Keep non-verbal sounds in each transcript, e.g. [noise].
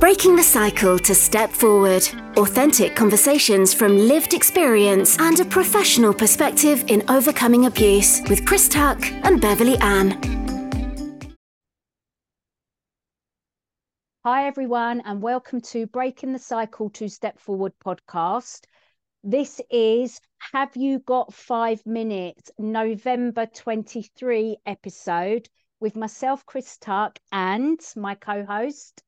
Breaking the cycle to step forward. Authentic conversations from lived experience and a professional perspective in overcoming abuse with Chris Tuck and Beverley Ann. Hi, everyone, and welcome to Breaking the Cycle to Step Forward podcast. This is Have You Got Five Minutes, November 23 episode with myself, Chris Tuck, and my co host,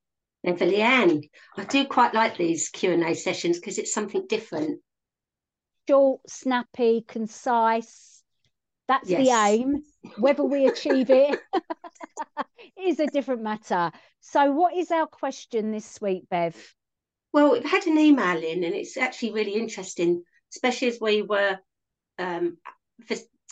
Beverley Ann. I do quite like these Q&A sessions because it's something different. Short, snappy, concise. That's yes. the aim. Whether we achieve it [laughs] is a different matter. So, what is our question this week, Bev? Well, we've had an email in, and it's actually really interesting, especially as we were um,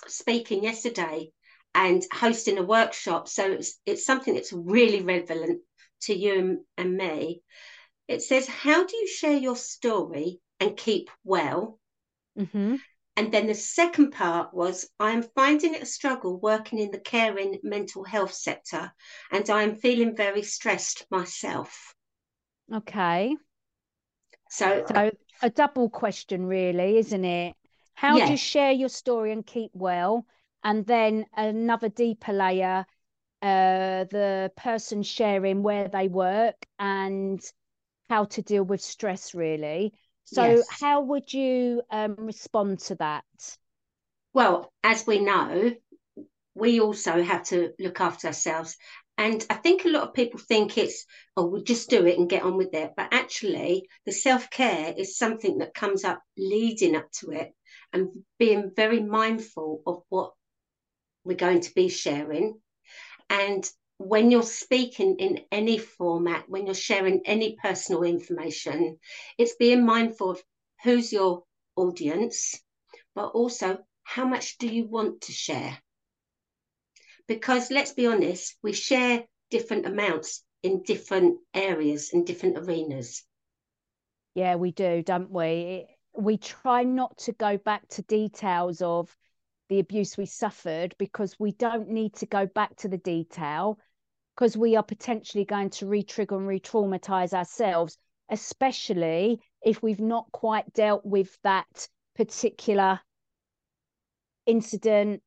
speaking yesterday and hosting a workshop. So it's it's something that's really relevant to you and me. It says, How do you share your story and keep well? Mm-hmm. And then the second part was, I am finding it a struggle working in the caring mental health sector, and I am feeling very stressed myself. Okay. So, so a double question, really, isn't it? How yeah. do you share your story and keep well? And then another deeper layer uh, the person sharing where they work and how to deal with stress really. So yes. how would you um, respond to that? Well as we know we also have to look after ourselves. And i think a lot of people think it's oh we'll just do it and get on with it. But actually the self-care is something that comes up leading up to it and being very mindful of what we're going to be sharing and when you're speaking in any format, when you're sharing any personal information, it's being mindful of who's your audience, but also how much do you want to share? Because let's be honest, we share different amounts in different areas, in different arenas. Yeah, we do, don't we? We try not to go back to details of the abuse we suffered because we don't need to go back to the detail because we are potentially going to re-trigger and re-traumatize ourselves especially if we've not quite dealt with that particular incident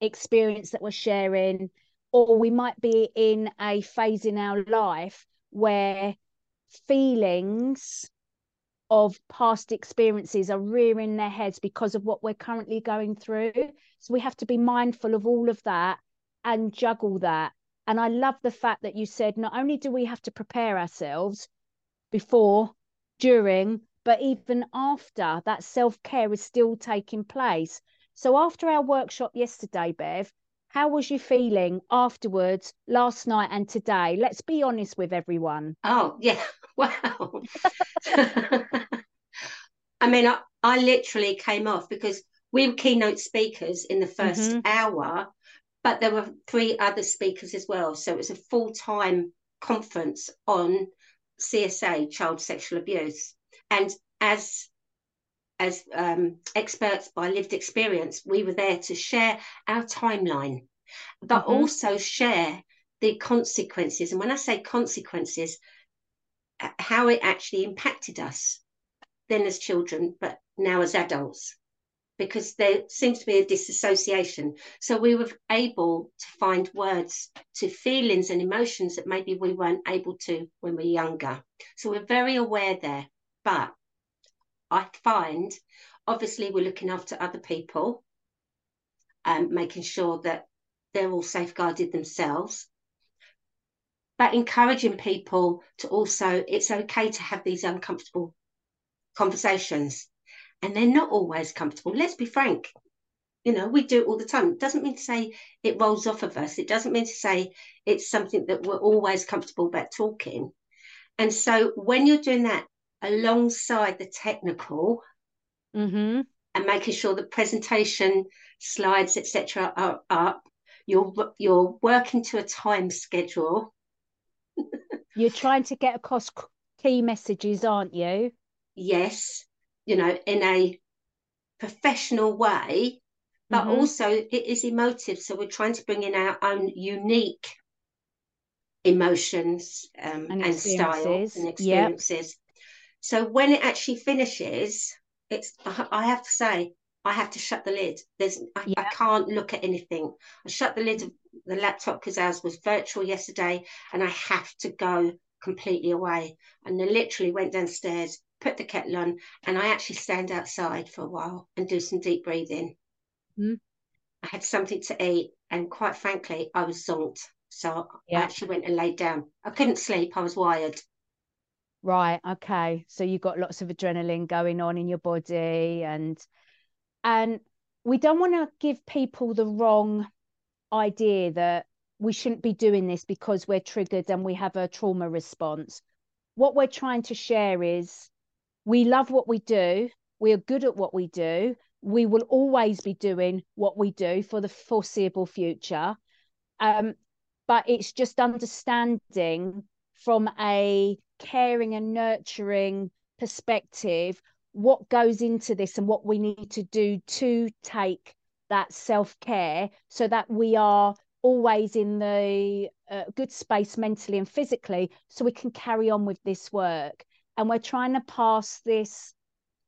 experience that we're sharing or we might be in a phase in our life where feelings of past experiences are rearing their heads because of what we're currently going through. So we have to be mindful of all of that and juggle that. And I love the fact that you said not only do we have to prepare ourselves before, during, but even after that self care is still taking place. So after our workshop yesterday, Bev, how was you feeling afterwards, last night and today? Let's be honest with everyone. Oh, yeah. [laughs] Wow. [laughs] I mean, I, I literally came off because we were keynote speakers in the 1st mm-hmm. hour, but there were three other speakers as well. So it was a full time conference on CSA, child sexual abuse. And as as um, experts by lived experience, we were there to share our timeline, but mm-hmm. also share the consequences. And when I say consequences, how it actually impacted us then as children, but now as adults, because there seems to be a disassociation. So we were able to find words to feelings and emotions that maybe we weren't able to when we were younger. So we're very aware there. But I find, obviously, we're looking after other people and making sure that they're all safeguarded themselves. But encouraging people to also, it's okay to have these uncomfortable conversations. And they're not always comfortable. Let's be frank. You know, we do it all the time. It doesn't mean to say it rolls off of us. It doesn't mean to say it's something that we're always comfortable about talking. And so when you're doing that alongside the technical mm-hmm. and making sure the presentation slides, etc., are up, you're you're working to a time schedule. [laughs] you're trying to get across key messages, aren't you? yes, you know, in a professional way, but mm-hmm. also it is emotive. So we're trying to bring in our own unique emotions um, and, and style and experiences. So when it actually finishes, it's I have to say I have to shut the lid. There's I, yeah. I can't look at anything. I shut the lid of the laptop because ours was virtual yesterday, and I have to go completely away. And I literally went downstairs, put the kettle on, and I actually stand outside for a while and do some deep breathing. Mm. I had something to eat, and quite frankly, I was zonked. So yeah. I actually went and laid down. I couldn't sleep. I was wired. Right. Okay. So you've got lots of adrenaline going on in your body, and and we don't want to give people the wrong idea that we shouldn't be doing this because we're triggered and we have a trauma response. What we're trying to share is we love what we do, we are good at what we do, we will always be doing what we do for the foreseeable future. Um, but it's just understanding from a caring and nurturing perspective what goes into this and what we need to do to take that self care so that we are always in the uh, good space mentally and physically so we can carry on with this work. And we're trying to pass this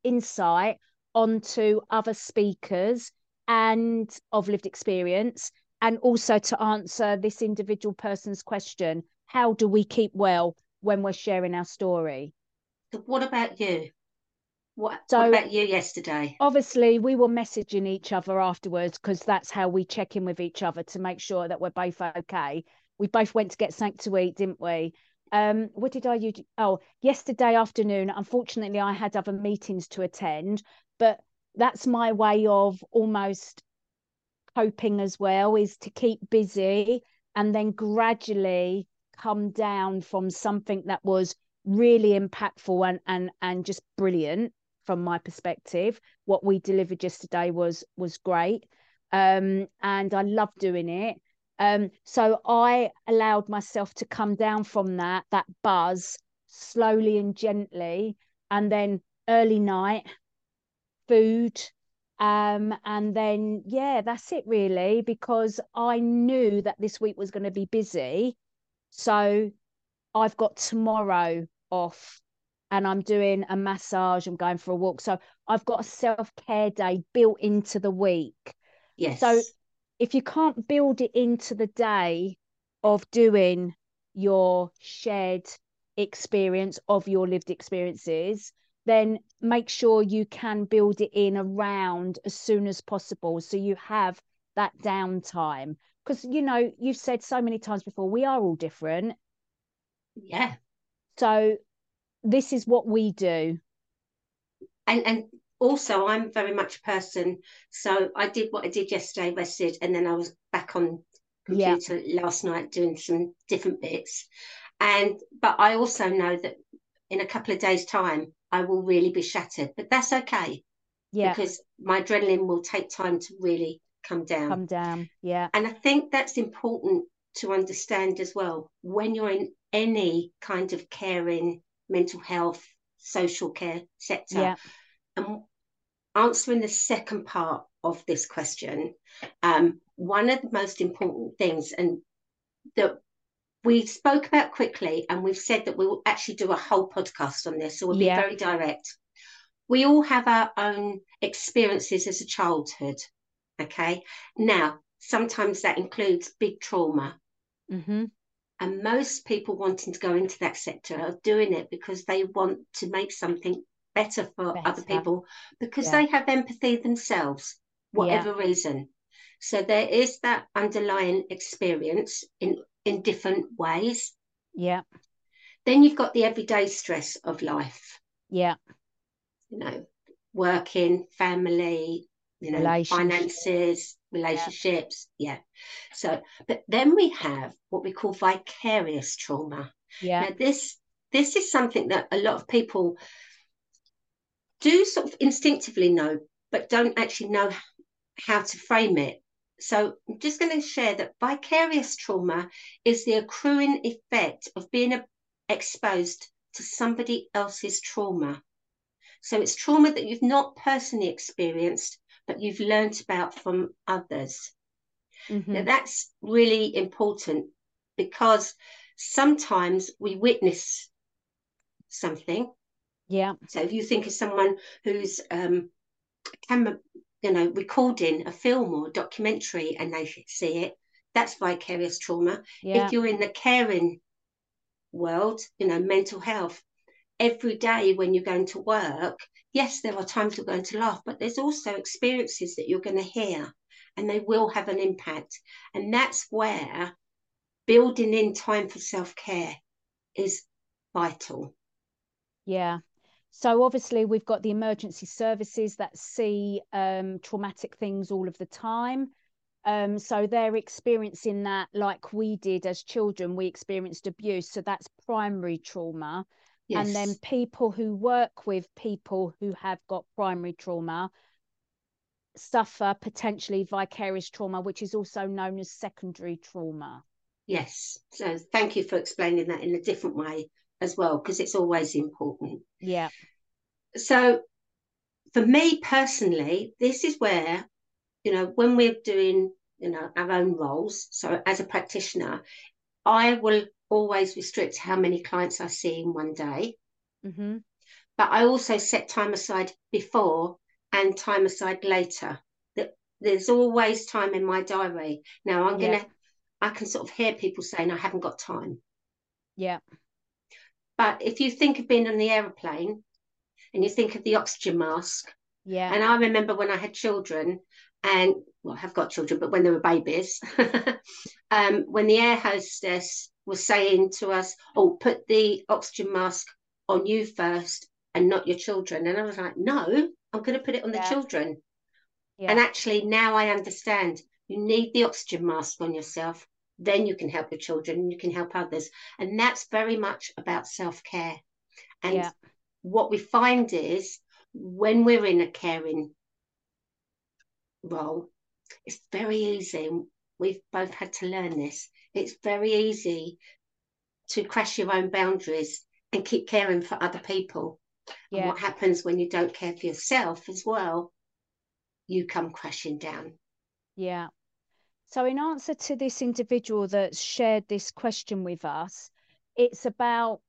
insight onto other speakers and of lived experience and also to answer this individual person's question how do we keep well when we're sharing our story what about you what, so, what about you yesterday? Obviously, we were messaging each other afterwards because that's how we check in with each other to make sure that we're both okay. We both went to get something to eat, didn't we? Um, what did I use? Oh, yesterday afternoon, unfortunately, I had other meetings to attend, but that's my way of almost coping as well is to keep busy and then gradually come down from something that was really impactful and and and just brilliant from my perspective. What we delivered yesterday was was great, um, and I love doing it. Um, so I allowed myself to come down from that that buzz slowly and gently, and then early night food um, and then yeah that's it really because i knew that this week was going to be busy so i've got tomorrow off and I'm doing a massage, I'm going for a walk. So I've got a self care day built into the week. Yes. So if you can't build it into the day of doing your shared experience of your lived experiences, then make sure you can build it in around as soon as possible so you have that downtime. Because, you know, you've said so many times before, we are all different. Yeah. So this is what we do and and also i'm very much a person so i did what i did yesterday rested and then i was back on computer yeah. last night doing some different bits and but i also know that in a couple of days time i will really be shattered but that's okay yeah because my adrenaline will take time to really come down come down yeah and i think that's important to understand as well when you're in any kind of caring mental health, social care sector. Yeah. And answering the second part of this question, um, one of the most important things, and that we spoke about quickly, and we've said that we will actually do a whole podcast on this, so we'll yeah. be very direct. We all have our own experiences as a childhood. Okay. Now, sometimes that includes big trauma. Mm-hmm. And most people wanting to go into that sector are doing it because they want to make something better for better. other people because yeah. they have empathy themselves, whatever yeah. reason. So there is that underlying experience in in different ways. Yeah. Then you've got the everyday stress of life. Yeah. You know, working, family, you know, finances, relationships. Yeah. yeah. So, but then we have what we call vicarious trauma. Yeah. Now, this this is something that a lot of people do sort of instinctively know, but don't actually know how to frame it. So I'm just going to share that vicarious trauma is the accruing effect of being exposed to somebody else's trauma. So it's trauma that you've not personally experienced, but you've learned about from others. Mm-hmm. Now, that's really important because sometimes we witness something. Yeah. So if you think of someone who's um, camera, you know, recording a film or a documentary and they see it, that's vicarious trauma. Yeah. If you're in the caring world, you know, mental health, every day when you're going to work, yes, there are times you're going to laugh, but there's also experiences that you're going to hear and they will have an impact. And that's where building in time for self care is vital. Yeah. So obviously we've got the emergency services that see um, traumatic things all of the time. Um, so they're experiencing that like we did as children. We experienced abuse, so that's primary trauma. Yes. And then people who work with people who have got primary trauma suffer potentially vicarious trauma, which is also known as secondary trauma. Yes. So thank you for explaining that in a different way as well, because it's always important. Yeah. So for me personally, this is where, you know, when we're doing, you know, our own roles, so as a practitioner, I will always restrict how many clients I see in one day. Mm-hmm. But I also set time aside before and time aside later. There's always time in my diary. Now I'm gonna, I can sort of hear people saying I haven't got time. Yeah. But if you think of being on the aeroplane and you think of the oxygen mask, yeah. And I remember when I had children, and well, I have got children, but when they were babies, [laughs] um, when the air hostess was saying to us, "Oh, put the oxygen mask on you first and not your children," and I was like, "No, I'm going to put it on yeah. the children." Yeah. And actually, now I understand. You need the oxygen mask on yourself, then you can help your children and you can help others, and that's very much about self care. And yeah. what we find is when we're in a caring role, it's very easy. We've both had to learn this. It's very easy to crash your own boundaries and keep caring for other people. Yeah. And what happens when you don't care for yourself as well? You come crashing down. Yeah. So, in answer to this individual that shared this question with us, it's about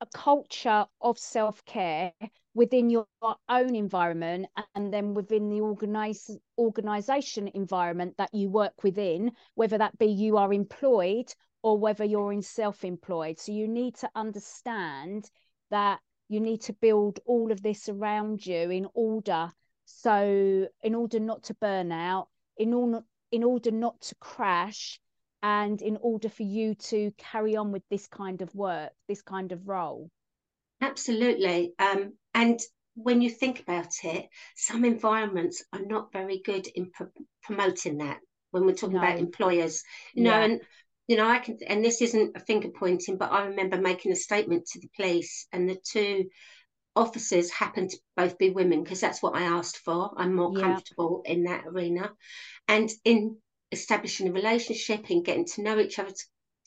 a culture of self care within your own environment and then within the organize, organization environment that you work within, whether that be you are employed or whether you're in self employed. So you need to understand that you need to build all of this around you in order. So, in order not to burn out, in, order, in order not to crash, and in order for you to carry on with this kind of work, this kind of role. Absolutely. Um, and when you think about it, some environments are not very good in pro- promoting that when we're talking no. about employers. You know, yeah. and you know, I can, and this isn't a finger pointing, but I remember making a statement to the police, and the two officers happened to both be women because that's what I asked for. I'm more yeah. comfortable in that arena, and in establishing a relationship and getting to know each other to,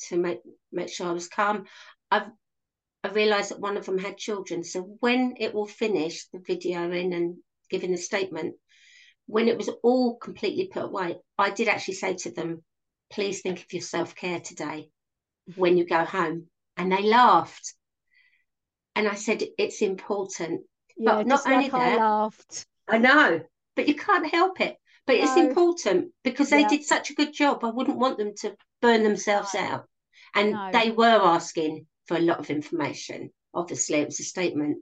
to make make sure I was calm. I've I realised that one of them had children. So when it all finished, the video in and giving the statement, when it was all completely put away, I did actually say to them, please think of your self care today when you go home. And they laughed. And I said, it's important. Yeah, but not only like that, I laughed. I know, but you can't help it. But no. it's important because they yeah. did such a good job. I wouldn't want them to burn themselves no. out. And no. they were asking for a lot of information. Obviously, it was a statement.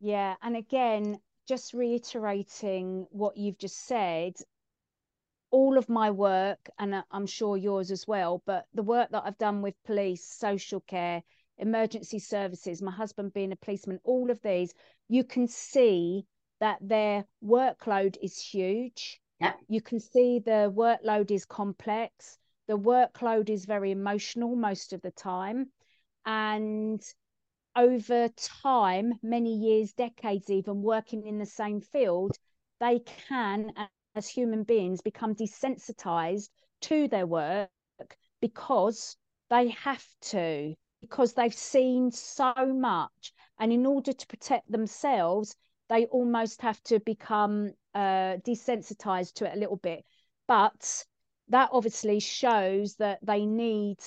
Yeah. And again, just reiterating what you've just said, all of my work, and uh, I'm sure yours as well, but the work that I've done with police, social care, emergency services, my husband being a policeman, all of these, you can see that their workload is huge. You can see the workload is complex. The workload is very emotional most of the time and over time, many years, decades even, working in the same field, they can, as human beings, become desensitized to their work because they have to, because they've seen so much. And in order to protect themselves, they almost have to become uh, desensitized to it a little bit. But that obviously shows that they need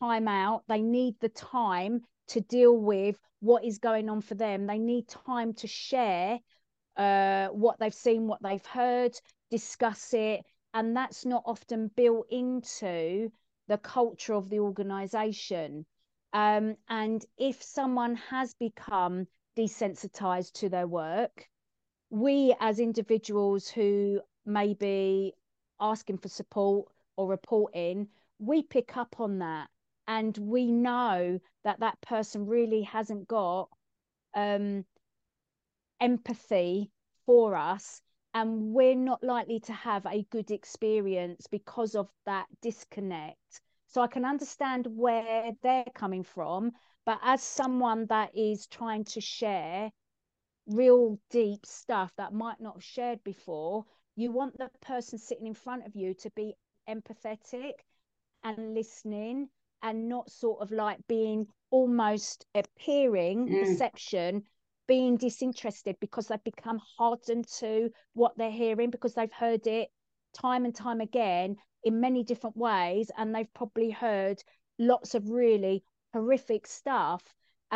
time out. They need the time to deal with what is going on for them. They need time to share uh, what they've seen, what they've heard, discuss it. And that's not often built into the culture of the organization. Um, and if someone has become desensitized to their work, we as individuals who may be asking for support or reporting, we pick up on that. And we know that that person really hasn't got um, empathy for us. And we're not likely to have a good experience because of that disconnect. So i can understand where they're coming from. But as someone that is trying to share real deep stuff that might not have shared before you want the person sitting in front of you to be empathetic and listening and not sort of like being almost appearing mm. perception being disinterested because they've become hardened to what they're hearing because they've heard it time and time again in many different ways and they've probably heard lots of really horrific stuff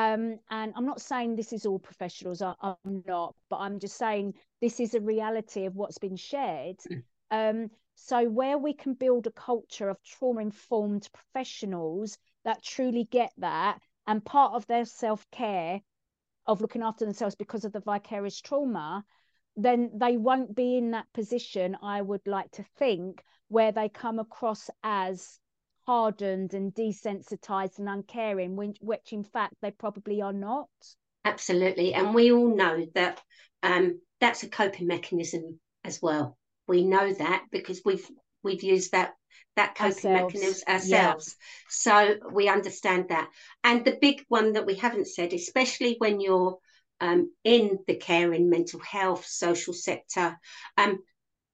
um, and i'm not saying this is all professionals I, am not but i'm just saying this is a reality of what's been shared mm. um, so, where we can build a culture of trauma informed professionals that truly get that, and part of their self care of looking after themselves because of the vicarious trauma, then they won't be in that position, I would like to think, where they come across as hardened and desensitized and uncaring, which, which in fact they probably are not. Absolutely. And we all know that um, that's a coping mechanism as well we know that because we've we've used that that coping ourselves. mechanism ourselves yeah. so we understand that and the big one that we haven't said especially when you're um, in the care in mental health social sector um,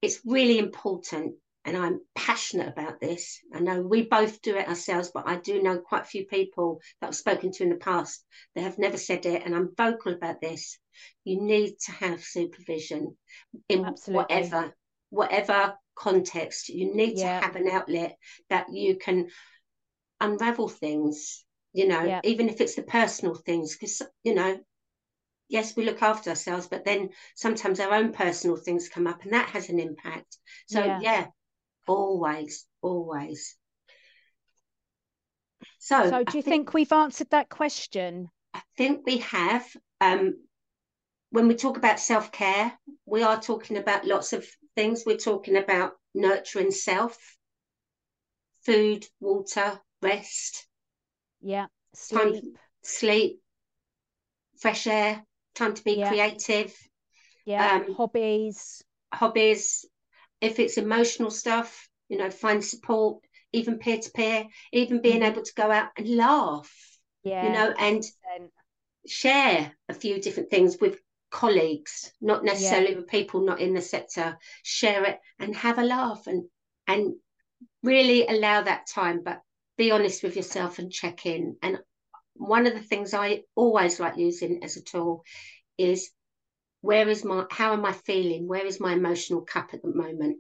it's really important and i'm passionate about this i know we both do it ourselves but i do know quite a few people that i've spoken to in the past that have never said it and i'm vocal about this you need to have supervision in Absolutely. whatever whatever context you need yeah. to have an outlet that you can unravel things you know yeah. even if it's the personal things because you know yes we look after ourselves but then sometimes our own personal things come up and that has an impact so yeah, yeah always always so so do you think, think, we've answered that question i think we have um when we talk about self-care we are talking about lots of things. We're talking about nurturing self, food, water, rest. Yeah. Sleep. Time, sleep, fresh air, time to be yeah. creative. Yeah. Um, hobbies. Hobbies. If it's emotional stuff, you know, find support, even peer to peer, even being mm-hmm. able to go out and laugh. Yeah. You know, and share a few different things with colleagues, not necessarily yeah. with people not in the sector, share it and have a laugh and and really allow that time, but be honest with yourself and check in. And one of the things I always like using as a tool is where is my how am I feeling? Where is my emotional cup at the moment?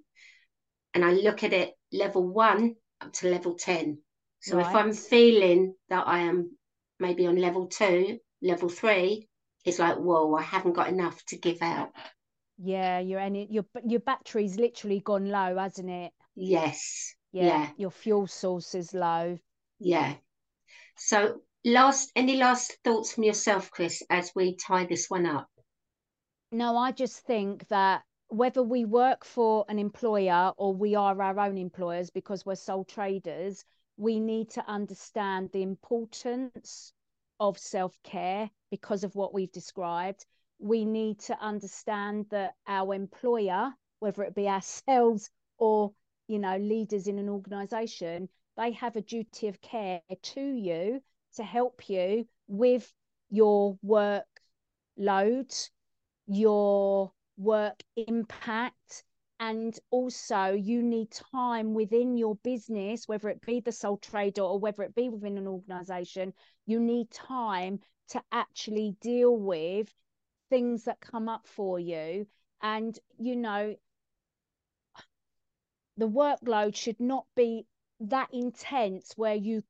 And I look at it level one up to level 10. So right. if I'm feeling that I am maybe on level two, level three, it's like, whoa, I haven't got enough to give out. Yeah, your any your your battery's literally gone low, hasn't it? Yes. Yeah. yeah. Your fuel source is low. Yeah. So last any last thoughts from yourself, Chris, as we tie this one up? No, I just think that whether we work for an employer or we are our own employers because we're sole traders, we need to understand the importance of self care because of what we've described. We need to understand that our employer, whether it be ourselves or you know leaders in an organization, they have a duty of care to you to help you with your work load, your work impact, and also you need time within your business whether it be the sole trader or whether it be within an organization you need time to actually deal with things that come up for you. And you know the workload should not be that intense where you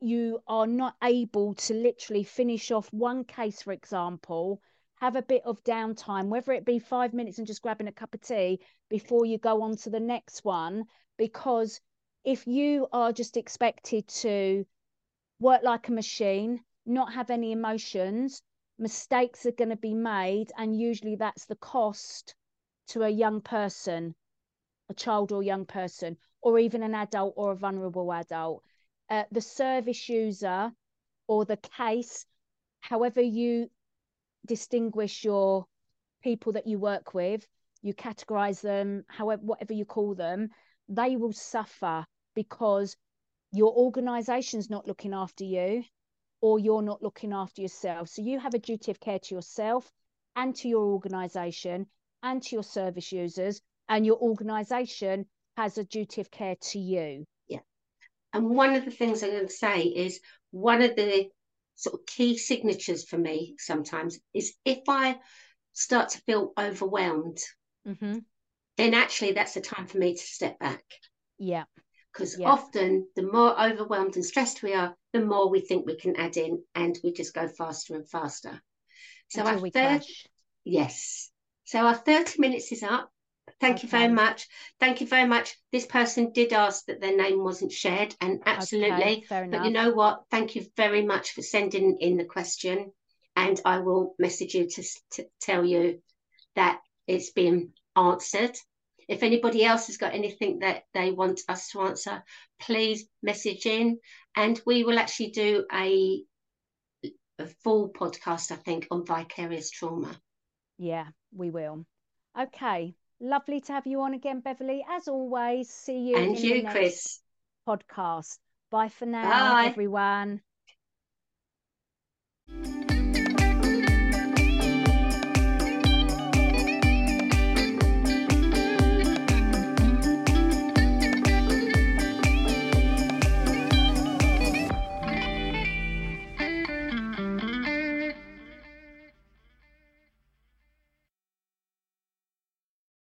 you are not able to literally finish off one case, for example, have a bit of downtime, whether it be five minutes and just grabbing a cup of tea before you go on to the next one. Because if you are just expected to work like a machine, not have any emotions, mistakes are going to be made. And usually that's the cost to a young person, a child or young person, or even an adult or a vulnerable adult uh, the service user or the case, however you distinguish your people that you work with, you categorize them, however, whatever you call them, they will suffer because your organization's not looking after you or you're not looking after yourself. So you have a duty of care to yourself and to your organization and to your service users, and your organization has a duty of care to you. Yeah. And one of the things I'm going to say is one of the sort of key signatures for me sometimes is if I start to feel overwhelmed, mm-hmm. then actually that's the time for me to step back. Yeah. Because yeah. often the more overwhelmed and stressed we are, the more we think we can add in and we just go faster and faster. So Until our third, yes. So our 30 minutes is up. Thank okay. you very much. Thank you very much. This person did ask that their name wasn't shared, and absolutely. Okay, but you know what? Thank you very much for sending in the question, and I will message you to, to tell you that it's been answered. If anybody else has got anything that they want us to answer, please message in, and we will actually do a, a full podcast, I think, on vicarious trauma. Yeah, we will. Okay, Lovely to have you on again, Beverley. As always, see you and you, Chris. podcast. Bye for now, Bye. everyone.